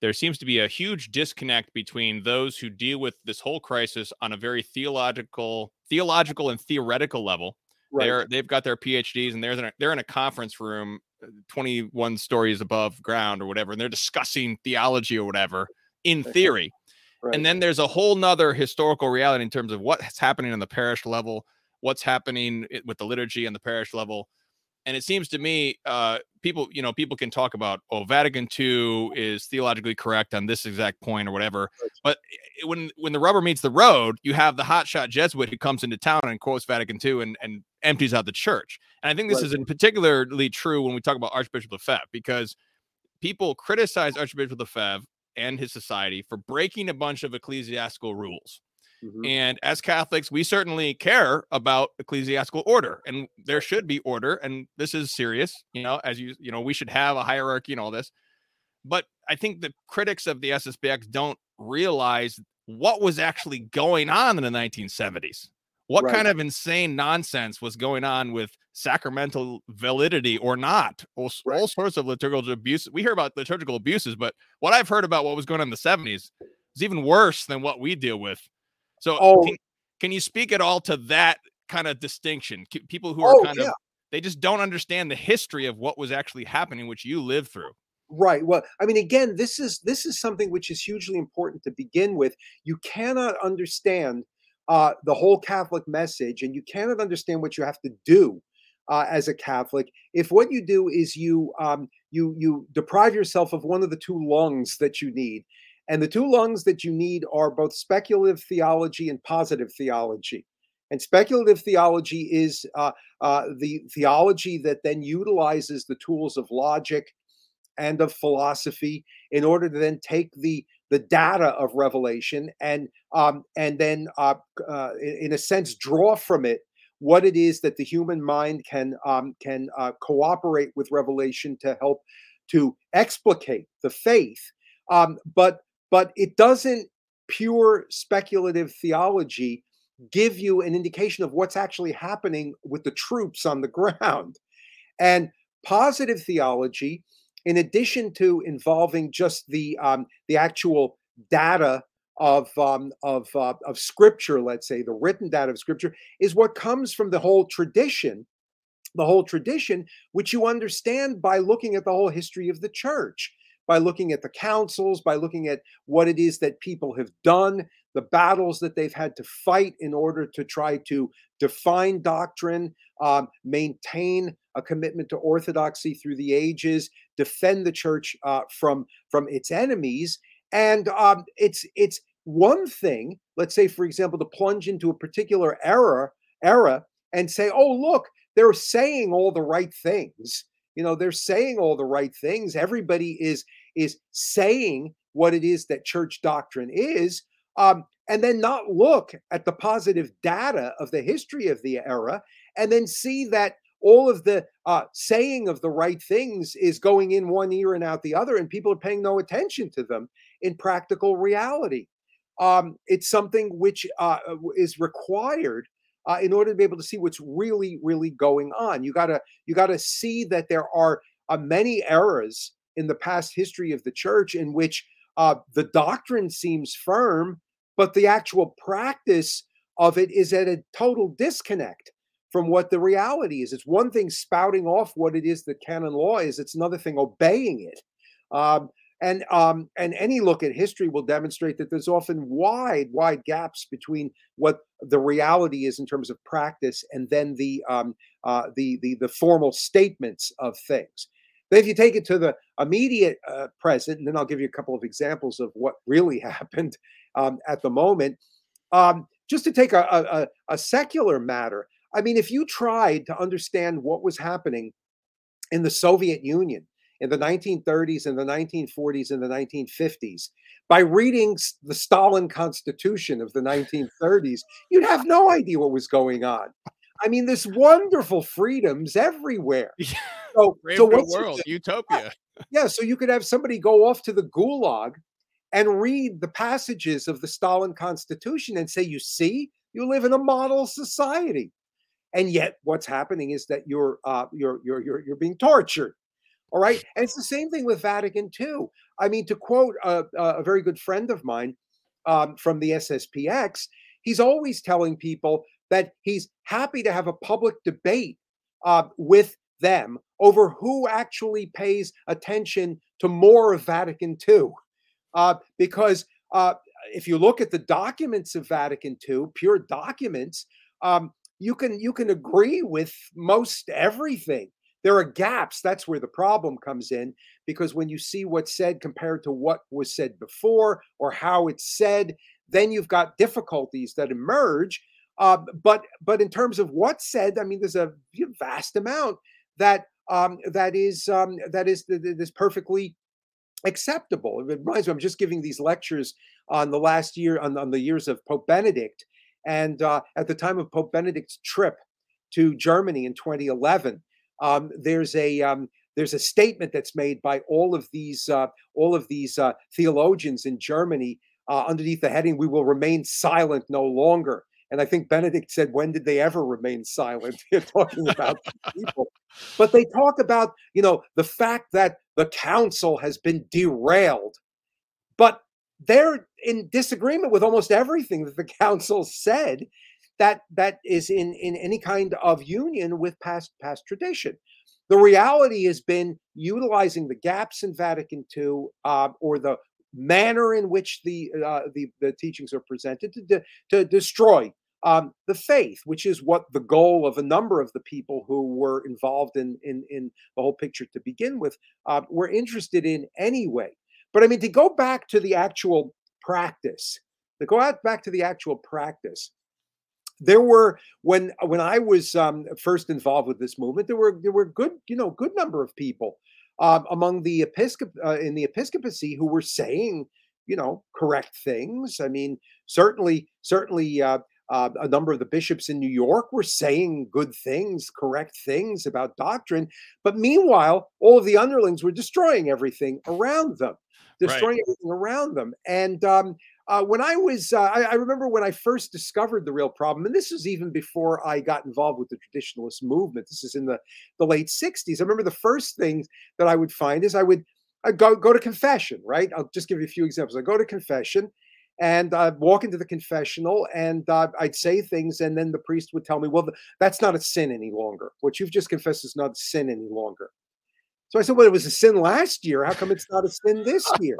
there seems to be a huge disconnect between those who deal with this whole crisis on a very theological, theological and theoretical level. Right. They're they've got their PhDs and they're in a, they're in a conference room, uh, 21 stories above ground or whatever, and they're discussing theology or whatever in theory. Right. And then there's a whole nother historical reality in terms of what's happening on the parish level, what's happening with the liturgy on the parish level, and it seems to me uh, people you know people can talk about oh vatican ii is theologically correct on this exact point or whatever but when when the rubber meets the road you have the hotshot jesuit who comes into town and quotes vatican ii and, and empties out the church and i think this right. is in particularly true when we talk about archbishop lefebvre because people criticize archbishop lefebvre and his society for breaking a bunch of ecclesiastical rules Mm-hmm. And as Catholics, we certainly care about ecclesiastical order, and there should be order. And this is serious, you know, as you, you know, we should have a hierarchy and all this. But I think the critics of the SSPX don't realize what was actually going on in the 1970s. What right. kind of insane nonsense was going on with sacramental validity or not? All, right. all sorts of liturgical abuse. We hear about liturgical abuses, but what I've heard about what was going on in the 70s is even worse than what we deal with so, oh. can, can, you speak at all to that kind of distinction? People who are oh, kind yeah. of they just don't understand the history of what was actually happening, which you lived through. Right. Well, I mean, again, this is this is something which is hugely important to begin with. You cannot understand uh, the whole Catholic message, and you cannot understand what you have to do uh, as a Catholic if what you do is you um, you you deprive yourself of one of the two lungs that you need, and the two lungs that you need are both speculative theology and positive theology. And speculative theology is uh, uh, the theology that then utilizes the tools of logic and of philosophy in order to then take the the data of revelation and um, and then uh, uh in a sense draw from it what it is that the human mind can um, can uh, cooperate with revelation to help to explicate the faith. Um, but but it doesn't pure speculative theology give you an indication of what's actually happening with the troops on the ground. And positive theology, in addition to involving just the um, the actual data of um, of uh, of scripture, let's say the written data of scripture, is what comes from the whole tradition, the whole tradition, which you understand by looking at the whole history of the church by looking at the councils, by looking at what it is that people have done, the battles that they've had to fight in order to try to define doctrine, um, maintain a commitment to orthodoxy through the ages, defend the church uh, from from its enemies, and um, it's it's one thing. Let's say, for example, to plunge into a particular era era and say, "Oh, look, they're saying all the right things." you know they're saying all the right things everybody is is saying what it is that church doctrine is um, and then not look at the positive data of the history of the era and then see that all of the uh, saying of the right things is going in one ear and out the other and people are paying no attention to them in practical reality um, it's something which uh, is required uh, in order to be able to see what's really, really going on. You gotta you gotta see that there are uh, many errors in the past history of the church in which uh, the doctrine seems firm, but the actual practice of it is at a total disconnect from what the reality is. It's one thing spouting off what it is that canon law is, it's another thing obeying it. Um, and um, and any look at history will demonstrate that there's often wide, wide gaps between what the reality is in terms of practice and then the um, uh, the, the the formal statements of things. Then, if you take it to the immediate uh, present, and then I'll give you a couple of examples of what really happened um, at the moment. Um, just to take a, a, a secular matter, I mean, if you tried to understand what was happening in the Soviet Union in the 1930s and the 1940s and the 1950s by reading the Stalin Constitution of the 1930s, you'd have no idea what was going on. I mean, there's wonderful freedoms everywhere. So, so what's world, utopia. Yeah, so you could have somebody go off to the gulag and read the passages of the Stalin Constitution and say, "You see, you live in a model society." And yet, what's happening is that you're uh, you're you're you're you're being tortured. All right, and it's the same thing with Vatican II. I mean, to quote a, a very good friend of mine um, from the SSPX, he's always telling people that he's happy to have a public debate uh, with them over who actually pays attention to more of Vatican II. Uh, because uh, if you look at the documents of Vatican II, pure documents, um, you can you can agree with most everything. There are gaps. That's where the problem comes in because when you see what's said compared to what was said before or how it's said, then you've got difficulties that emerge. Uh, but but in terms of what's said, I mean, there's a vast amount that um, that is um, that is that is perfectly acceptable. It reminds me, I'm just giving these lectures on the last year on, on the years of Pope Benedict, and uh, at the time of Pope Benedict's trip to Germany in 2011, um, there's a um, there's a statement that's made by all of these uh, all of these uh, theologians in Germany uh, underneath the heading "We will remain silent no longer." And I think Benedict said, "When did they ever remain silent?" They're talking about people, but they talk about you know the fact that the council has been derailed, but they're in disagreement with almost everything that the council said that that is in in any kind of union with past past tradition. The reality has been utilizing the gaps in Vatican II uh, or the manner in which the, uh, the, the teachings are presented to, de- to destroy um, the faith, which is what the goal of a number of the people who were involved in in, in the whole picture to begin with uh, were interested in anyway. But I mean, to go back to the actual practice, to go out back to the actual practice, there were when when I was um, first involved with this movement, there were there were good you know good number of people um, among the episcop uh, in the episcopacy who were saying you know correct things. I mean, certainly certainly. Uh, uh, a number of the bishops in New York were saying good things, correct things about doctrine. But meanwhile, all of the underlings were destroying everything around them, destroying right. everything around them. And um, uh, when I was, uh, I, I, remember when I first discovered the real problem, and this was even before I got involved with the traditionalist movement. This is in the, the late 60s. I remember the first thing that I would find is I would I'd go, go to confession, right? I'll just give you a few examples. I go to confession and I'd walk into the confessional and uh, I'd say things, and then the priest would tell me, Well, that's not a sin any longer. What you've just confessed is not a sin any longer. So I said, Well, it was a sin last year. How come it's not a sin this year?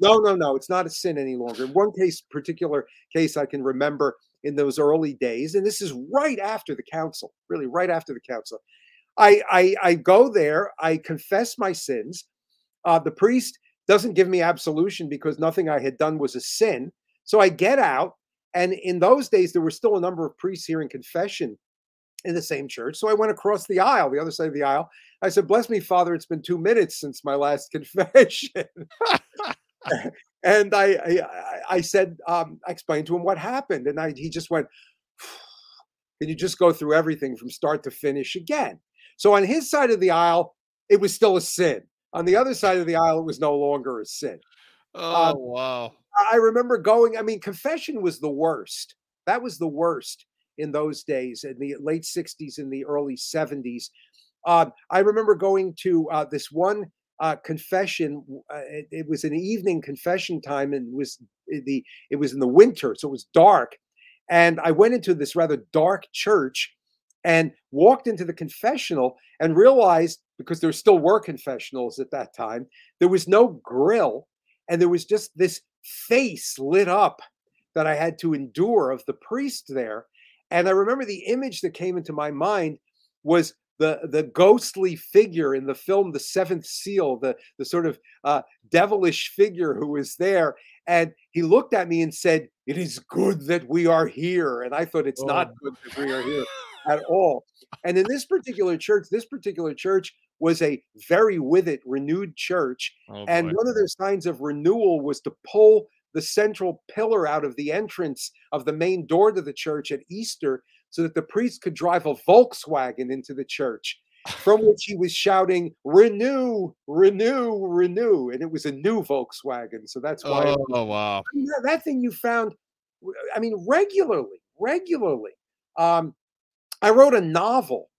no, no, no, it's not a sin any longer. One case, particular case I can remember in those early days, and this is right after the council, really right after the council. I I, I go there, I confess my sins. Uh, the priest doesn't give me absolution because nothing I had done was a sin. So I get out. And in those days, there were still a number of priests hearing confession in the same church. So I went across the aisle, the other side of the aisle. I said, Bless me, Father, it's been two minutes since my last confession. and I, I, I said, um, I explained to him what happened. And I, he just went, Can you just go through everything from start to finish again? So on his side of the aisle, it was still a sin. On the other side of the aisle, it was no longer a sin. Oh, um, wow. I remember going, I mean, confession was the worst. That was the worst in those days, in the late 60s and the early 70s. Uh, I remember going to uh, this one uh, confession. Uh, it, it, was an evening confession time, and was the it was in the winter, so it was dark. And I went into this rather dark church, and walked into the confessional and realized because there still were confessionals at that time, there was no grill and there was just this face lit up that I had to endure of the priest there. And I remember the image that came into my mind was the the ghostly figure in the film The Seventh Seal, the the sort of uh, devilish figure who was there, and he looked at me and said, "It is good that we are here." And I thought it's oh. not good that we are here at all. And in this particular church, this particular church was a very with it, renewed church, oh, and one of their signs of renewal was to pull the central pillar out of the entrance of the main door to the church at Easter so that the priest could drive a Volkswagen into the church, from which he was shouting, Renew, renew, renew. And it was a new Volkswagen. So that's why. Oh, was, wow. I mean, that, that, thing you found, I mean, regularly, regularly. Um, I wrote a novel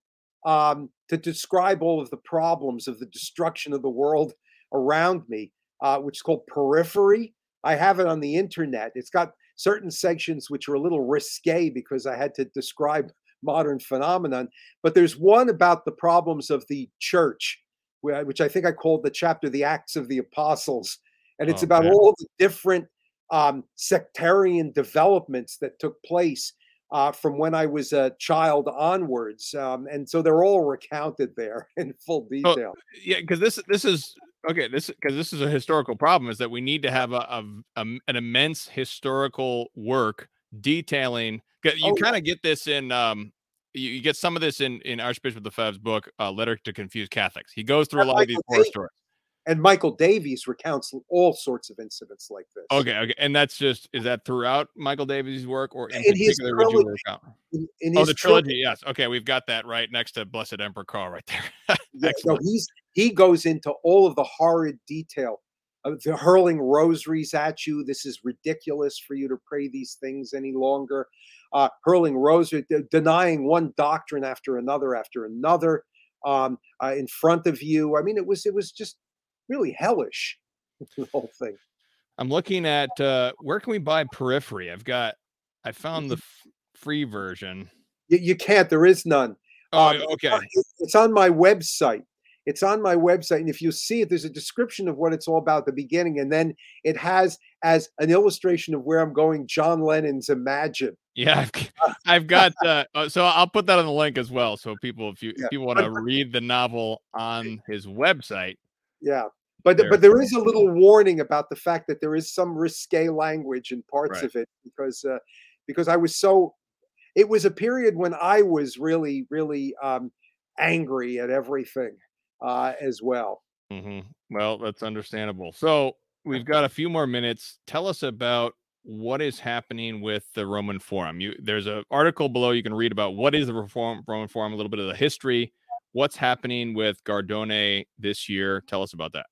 um, to describe all of the problems of the destruction of the world around me, uh, which is called Periphery. I have it on the internet. It's got certain sections which are a little risque because I had to describe modern phenomenon. But there's one about the problems of the church, which I think I called the chapter "The Acts of the Apostles," and it's oh, about man. all the different um, sectarian developments that took place uh, from when I was a child onwards, um, and so they're all recounted there in full detail. Oh, yeah, because this this is okay this because this is a historical problem is that we need to have a, a, a an immense historical work detailing you oh, kind of yeah. get this in um you, you, get some of this in in archbishop lefebvre's book uh, letter to confused catholics he goes through a lot of these horror stories and michael davies recounts all sorts of incidents like this okay okay and that's just is that throughout michael davies work or in, in particular trilogy, in, in oh the trilogy, trilogy, yes okay we've got that right next to blessed emperor karl right there yeah, no, he's he goes into all of the horrid detail of the hurling rosaries at you. This is ridiculous for you to pray these things any longer. Uh, hurling rosary, de- denying one doctrine after another after another um, uh, in front of you. I mean, it was it was just really hellish. The whole thing. I'm looking at uh, where can we buy Periphery? I've got I found the f- free version. You, you, can't. There is none. Oh, um, okay. It's on my website. It's on my website. And if you see it, there's a description of what it's all about at the beginning. And then it has as an illustration of where I'm going John Lennon's Imagine. Yeah, I've, I've got uh, uh, so I'll put that on the link as well. So people, if you yeah. if you want to read the novel on his website, yeah. But there. but there is a little warning about the fact that there is some risque language in parts right. of it because uh, because I was so it was a period when I was really really um, angry at everything uh, as well. Mm-hmm. Well, that's understandable. So we've got a few more minutes. Tell us about what is happening with the Roman Forum. You there's an article below you can read about what is the Reform, Roman Forum, a little bit of the history, what's happening with Gardone this year. Tell us about that.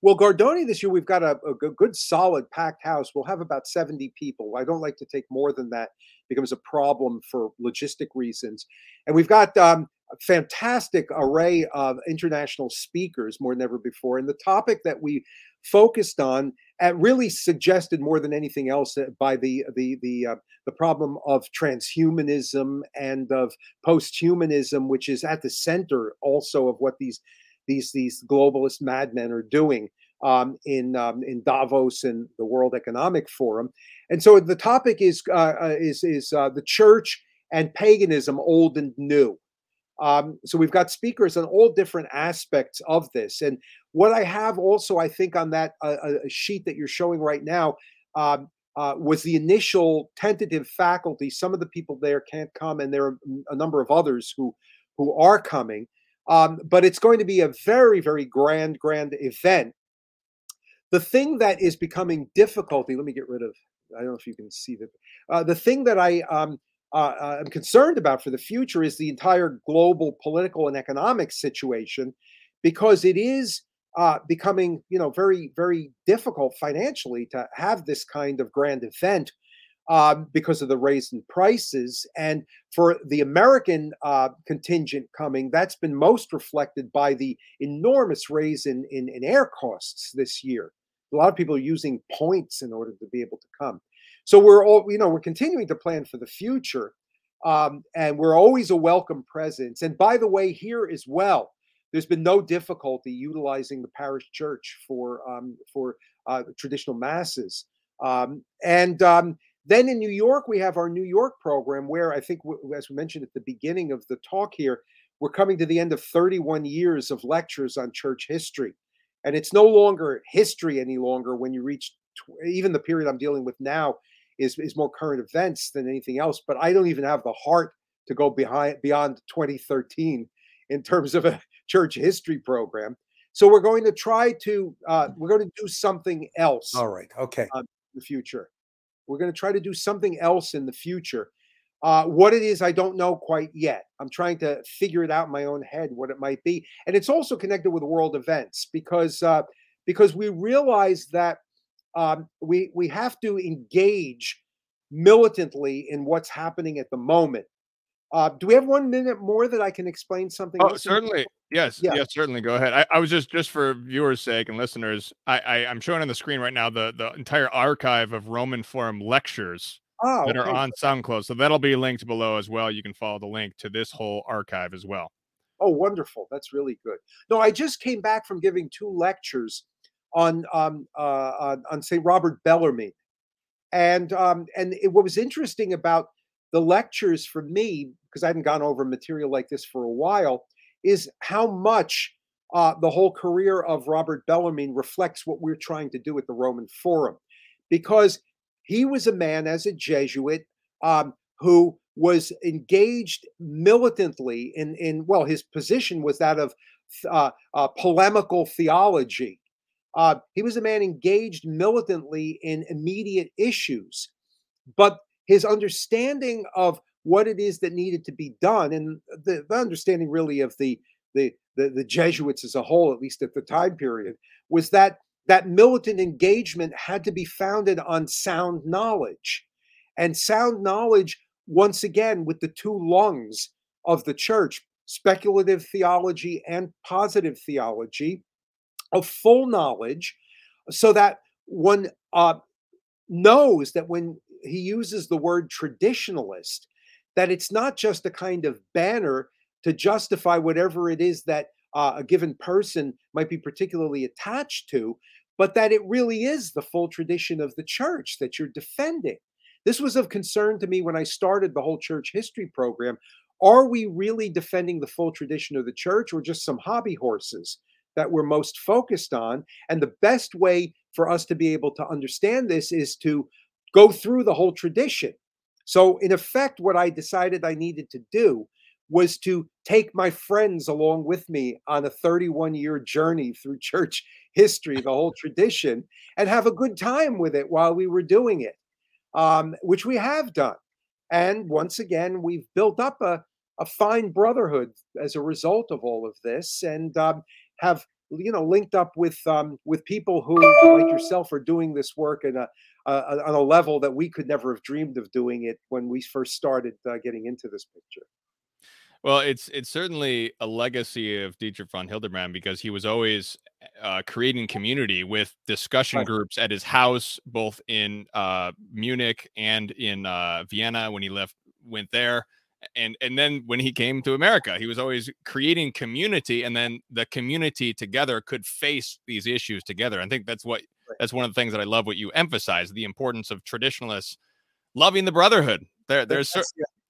Well, Gardone this year, we've got a, a, good, solid packed house. We'll have about 70 people. I don't like to take more than that, it becomes a problem for logistic reasons. And we've got um, a fantastic array of international speakers more than ever before. And the topic that we focused on and really suggested more than anything else uh, by the the the uh, the problem of transhumanism and of posthumanism, which is at the center also of what these these these globalist madmen are doing um, in um, in Davos and the World Economic Forum. And so the topic is uh, uh is is uh, the church and paganism, old and new. Um, so we've got speakers on all different aspects of this. And what I have also, I think, on that uh, uh sheet that you're showing right now um, uh, was the initial tentative faculty. Some of the people there can't come, and there are a number of others who who are coming. Um, but it's going to be a very, very grand, grand event. The thing that is becoming difficulty. Let me get rid of. I don't know if you can see that. Uh, the thing that I um, uh, uh, I'm concerned about for the future is the entire global political and economic situation, because it is uh, becoming, you know, very, very difficult financially to have this kind of grand event um, because of the raise in prices. And for the American uh, contingent coming, that's been most reflected by the enormous raise in, in, in air costs this year. A lot of people are using points in order to be able to come. So we're all, you know, we're continuing to plan for the future. Um, and we're always a welcome presence. And by the way, here as well, there's been no difficulty utilizing the parish church for um, for uh, traditional masses. Um, and um, then in New York, we have our New York program, where I think, as we mentioned at the beginning of the talk here, we're coming to the end of 31 years of lectures on church history. And it's no longer history any longer when you reach even the period I'm dealing with now is, is more current events than anything else. But I don't even have the heart to go behind beyond 2013 in terms of a church history program. So we're going to try to uh, we're going to do something else. All right. Okay. Uh, in the future, we're going to try to do something else in the future. Uh, what it is, I don't know quite yet. I'm trying to figure it out in my own head what it might be, and it's also connected with world events because uh, because we realize that um, we we have to engage militantly in what's happening at the moment. Uh, do we have one minute more that I can explain something? Oh, certainly. Yes. Yeah. Yes, certainly. Go ahead. I, I, was just just for viewers' sake and listeners, I, I am showing on the screen right now the the entire archive of Roman Forum lectures oh, that okay. are on SoundCloud. So that'll be linked below as well. You can follow the link to this whole archive as well. Oh, wonderful! That's really good. No, I just came back from giving two lectures on um, uh, on, St. Robert Bellarmine, and um, and it, what was interesting about the lectures for me because I hadn't gone over material like this for a while is how much uh, the whole career of Robert Bellarmine reflects what we're trying to do at the Roman Forum, because he was a man as a Jesuit um, who was engaged militantly in in well his position was that of uh, uh, polemical theology uh, he was a man engaged militantly in immediate issues, but his understanding of what it is that needed to be done, and the, the understanding really of the, the the the Jesuits as a whole, at least at the time period, was that that militant engagement had to be founded on sound knowledge, and sound knowledge once again with the two lungs of the church speculative theology and positive theology of full knowledge so that one uh, knows that when he uses the word traditionalist, that it's not just a kind of banner to justify whatever it is that uh, a given person might be particularly attached to, but that it really is the full tradition of the church that you're defending. This was of concern to me when I started the whole church history program. Are we really defending the full tradition of the church or just some hobby horses that we're most focused on. And the best way for us to be able to understand this is to go through the whole tradition. So, in effect, what I decided I needed to do was to take my friends along with me on a 31 year journey through church history, the whole tradition, and have a good time with it while we were doing it, um, which we have done. And once again, we've built up a, a fine brotherhood as a result of all of this. And um, have you know linked up with um, with people who like yourself are doing this work at a, uh, on a level that we could never have dreamed of doing it when we first started uh, getting into this picture. Well, it's it's certainly a legacy of Dietrich von Hildebrand because he was always uh, creating community with discussion right. groups at his house, both in uh, Munich and in uh, Vienna when he left went there and and then when he came to america he was always creating community and then the community together could face these issues together i think that's what that's one of the things that i love what you emphasize the importance of traditionalists loving the brotherhood. There there's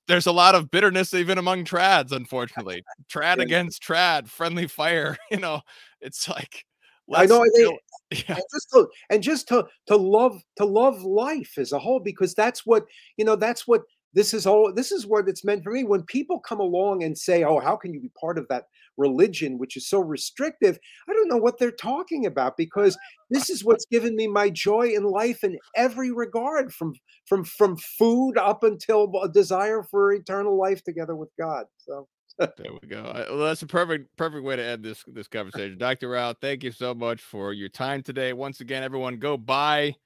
there's a lot of bitterness even among trads unfortunately. Trad against trad friendly fire you know it's like I know, yeah. and just to and just to to love to love life as a whole because that's what you know that's what this is all this is what it's meant for me when people come along and say oh how can you be part of that religion which is so restrictive i don't know what they're talking about because this is what's given me my joy in life in every regard from from from food up until a desire for eternal life together with god so there we go. Well, that's a perfect perfect way to end this this conversation. Dr. Rao, thank you so much for your time today. Once again, everyone go buy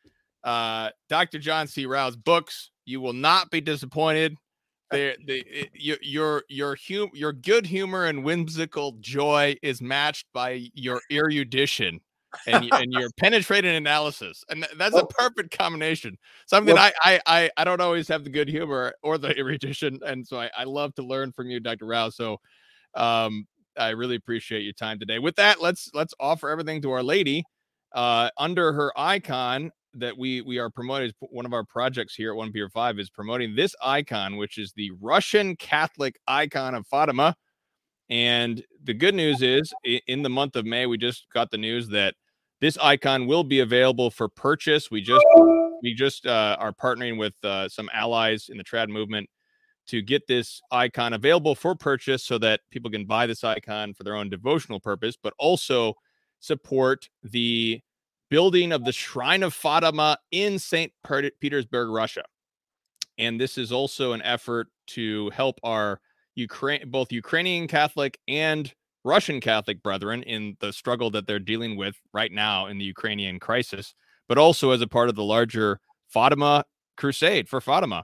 uh, Dr. John C. Rao's books. You will not be disappointed. The, the, your your your hum, your good humor and whimsical joy is matched by your erudition. and, and your penetrating analysis, and that's a perfect combination. Something well, I, I I don't always have the good humor or the erudition, and so I, I love to learn from you, Dr. Rao. So, um, I really appreciate your time today. With that, let's let's offer everything to Our Lady. Uh, under her icon that we we are promoting, is one of our projects here at One Peter Five is promoting this icon, which is the Russian Catholic icon of Fatima. And the good news is, in the month of May, we just got the news that this icon will be available for purchase. We just we just uh, are partnering with uh, some allies in the trad movement to get this icon available for purchase so that people can buy this icon for their own devotional purpose, but also support the building of the Shrine of Fatima in St. Petersburg, Russia. And this is also an effort to help our Ukraine, both Ukrainian Catholic and Russian Catholic brethren in the struggle that they're dealing with right now in the Ukrainian crisis, but also as a part of the larger Fatima crusade for Fatima.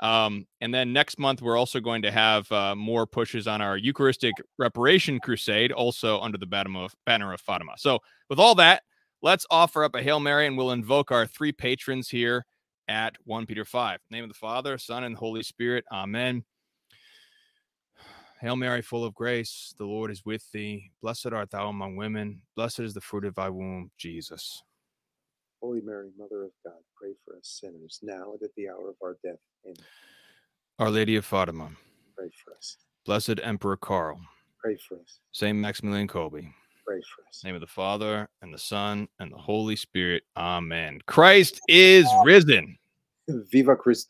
Um, and then next month, we're also going to have uh, more pushes on our Eucharistic Reparation Crusade, also under the banner of, banner of Fatima. So, with all that, let's offer up a Hail Mary and we'll invoke our three patrons here at 1 Peter 5. name of the Father, Son, and Holy Spirit. Amen. Hail Mary, full of grace, the Lord is with thee. Blessed art thou among women. Blessed is the fruit of thy womb, Jesus. Holy Mary, Mother of God, pray for us sinners, now and at the hour of our death. Amen. Our Lady of Fatima, pray for us. Blessed Emperor Karl, pray for us. Saint Maximilian Kolbe, pray for us. name of the Father, and the Son, and the Holy Spirit. Amen. Christ is risen. Viva Christus.